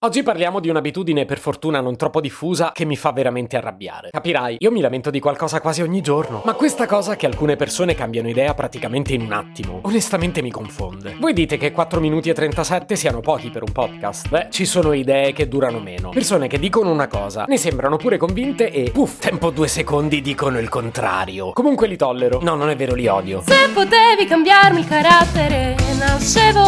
Oggi parliamo di un'abitudine per fortuna non troppo diffusa che mi fa veramente arrabbiare. Capirai, io mi lamento di qualcosa quasi ogni giorno, ma questa cosa che alcune persone cambiano idea praticamente in un attimo, onestamente mi confonde. Voi dite che 4 minuti e 37 siano pochi per un podcast? Beh, ci sono idee che durano meno. Persone che dicono una cosa, ne sembrano pure convinte e puff, tempo due secondi dicono il contrario. Comunque li tollero. No, non è vero, li odio. Se potevi cambiarmi il carattere, nascevo.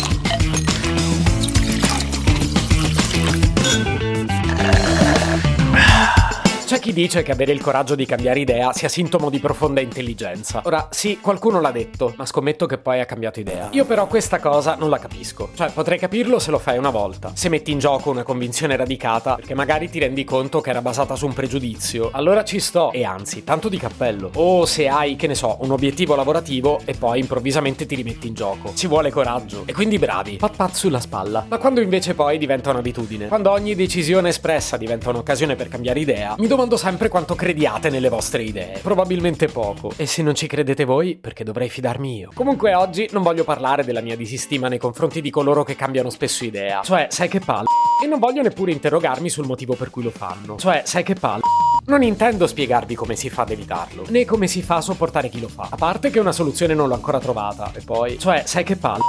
Chi dice che avere il coraggio di cambiare idea sia sintomo di profonda intelligenza. Ora, sì, qualcuno l'ha detto, ma scommetto che poi ha cambiato idea. Io però questa cosa non la capisco. Cioè, potrei capirlo se lo fai una volta. Se metti in gioco una convinzione radicata, perché magari ti rendi conto che era basata su un pregiudizio, allora ci sto. E anzi, tanto di cappello. O se hai, che ne so, un obiettivo lavorativo e poi improvvisamente ti rimetti in gioco. Ci vuole coraggio. E quindi bravi. Pat pat sulla spalla. Ma quando invece poi diventa un'abitudine, quando ogni decisione espressa diventa un'occasione per cambiare idea, mi domando sempre quanto crediate nelle vostre idee. Probabilmente poco. E se non ci credete voi, perché dovrei fidarmi io? Comunque oggi non voglio parlare della mia disistima nei confronti di coloro che cambiano spesso idea. Cioè, sai che palle. E non voglio neppure interrogarmi sul motivo per cui lo fanno. Cioè, sai che palle. Non intendo spiegarvi come si fa ad evitarlo, né come si fa a sopportare chi lo fa. A parte che una soluzione non l'ho ancora trovata. E poi, cioè, sai che palle.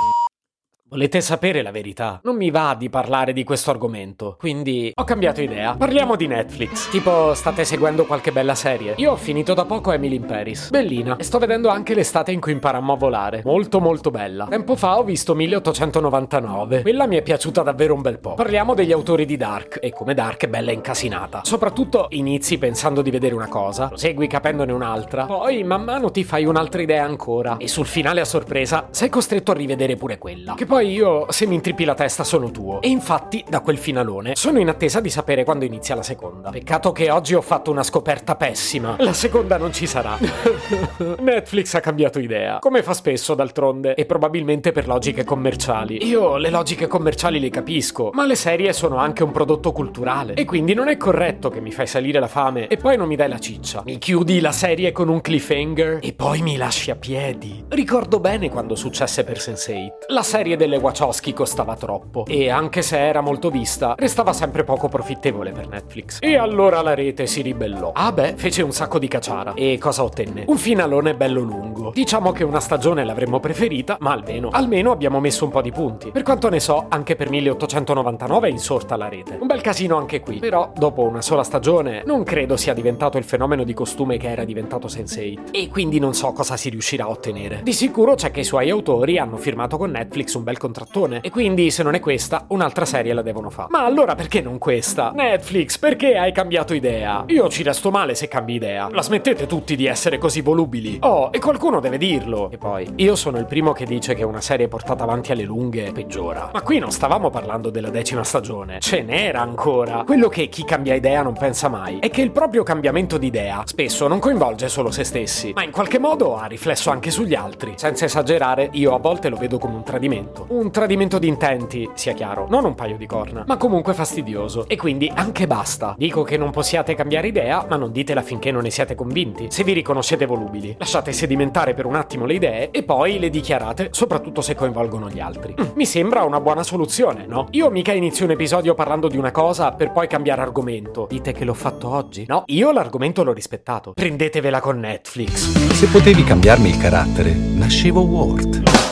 Volete sapere la verità? Non mi va di parlare di questo argomento, quindi ho cambiato idea. Parliamo di Netflix. Tipo, state seguendo qualche bella serie? Io ho finito da poco Emily in Paris. Bellina. E sto vedendo anche l'estate in cui imparammo a volare. Molto molto bella. Tempo fa ho visto 1899. Quella mi è piaciuta davvero un bel po'. Parliamo degli autori di Dark. E come Dark è bella incasinata. Soprattutto inizi pensando di vedere una cosa, lo segui capendone un'altra, poi man mano ti fai un'altra idea ancora. E sul finale a sorpresa sei costretto a rivedere pure quella. Che poi poi io, se mi intrippi la testa, sono tuo. E infatti, da quel finalone, sono in attesa di sapere quando inizia la seconda. Peccato che oggi ho fatto una scoperta pessima. La seconda non ci sarà. Netflix ha cambiato idea. Come fa spesso, d'altronde. E probabilmente per logiche commerciali. Io le logiche commerciali le capisco, ma le serie sono anche un prodotto culturale. E quindi non è corretto che mi fai salire la fame e poi non mi dai la ciccia. Mi chiudi la serie con un cliffhanger e poi mi lasci a piedi. Ricordo bene quando successe per Sense8. La serie delle delle Wachowski costava troppo e anche se era molto vista, restava sempre poco profittevole per Netflix. E allora la rete si ribellò. Ah beh, fece un sacco di cacciara. E cosa ottenne? Un finalone bello lungo. Diciamo che una stagione l'avremmo preferita, ma almeno, almeno abbiamo messo un po' di punti. Per quanto ne so, anche per 1899 è insorta la rete. Un bel casino anche qui. Però, dopo una sola stagione, non credo sia diventato il fenomeno di costume che era diventato Sense8. E quindi non so cosa si riuscirà a ottenere. Di sicuro c'è che i suoi autori hanno firmato con Netflix un bel contrattone. E quindi, se non è questa, un'altra serie la devono fare. Ma allora perché non questa? Netflix, perché hai cambiato idea? Io ci resto male se cambi idea. La smettete tutti di essere così volubili. Oh, e qualcuno deve dirlo. E poi, io sono il primo che dice che una serie portata avanti alle lunghe peggiora. Ma qui non stavamo parlando della decima stagione. Ce n'era ancora. Quello che chi cambia idea non pensa mai è che il proprio cambiamento di idea spesso non coinvolge solo se stessi, ma in qualche modo ha riflesso anche sugli altri. Senza esagerare, io a volte lo vedo come un tradimento. Un tradimento di intenti, sia chiaro, non un paio di corna, ma comunque fastidioso. E quindi anche basta. Dico che non possiate cambiare idea, ma non ditela finché non ne siete convinti. Se vi riconoscete volubili, lasciate sedimentare per un attimo le idee e poi le dichiarate, soprattutto se coinvolgono gli altri. Mm, mi sembra una buona soluzione, no? Io mica inizio un episodio parlando di una cosa per poi cambiare argomento. Dite che l'ho fatto oggi? No, io l'argomento l'ho rispettato. Prendetevela con Netflix. Se potevi cambiarmi il carattere, nascevo Ward.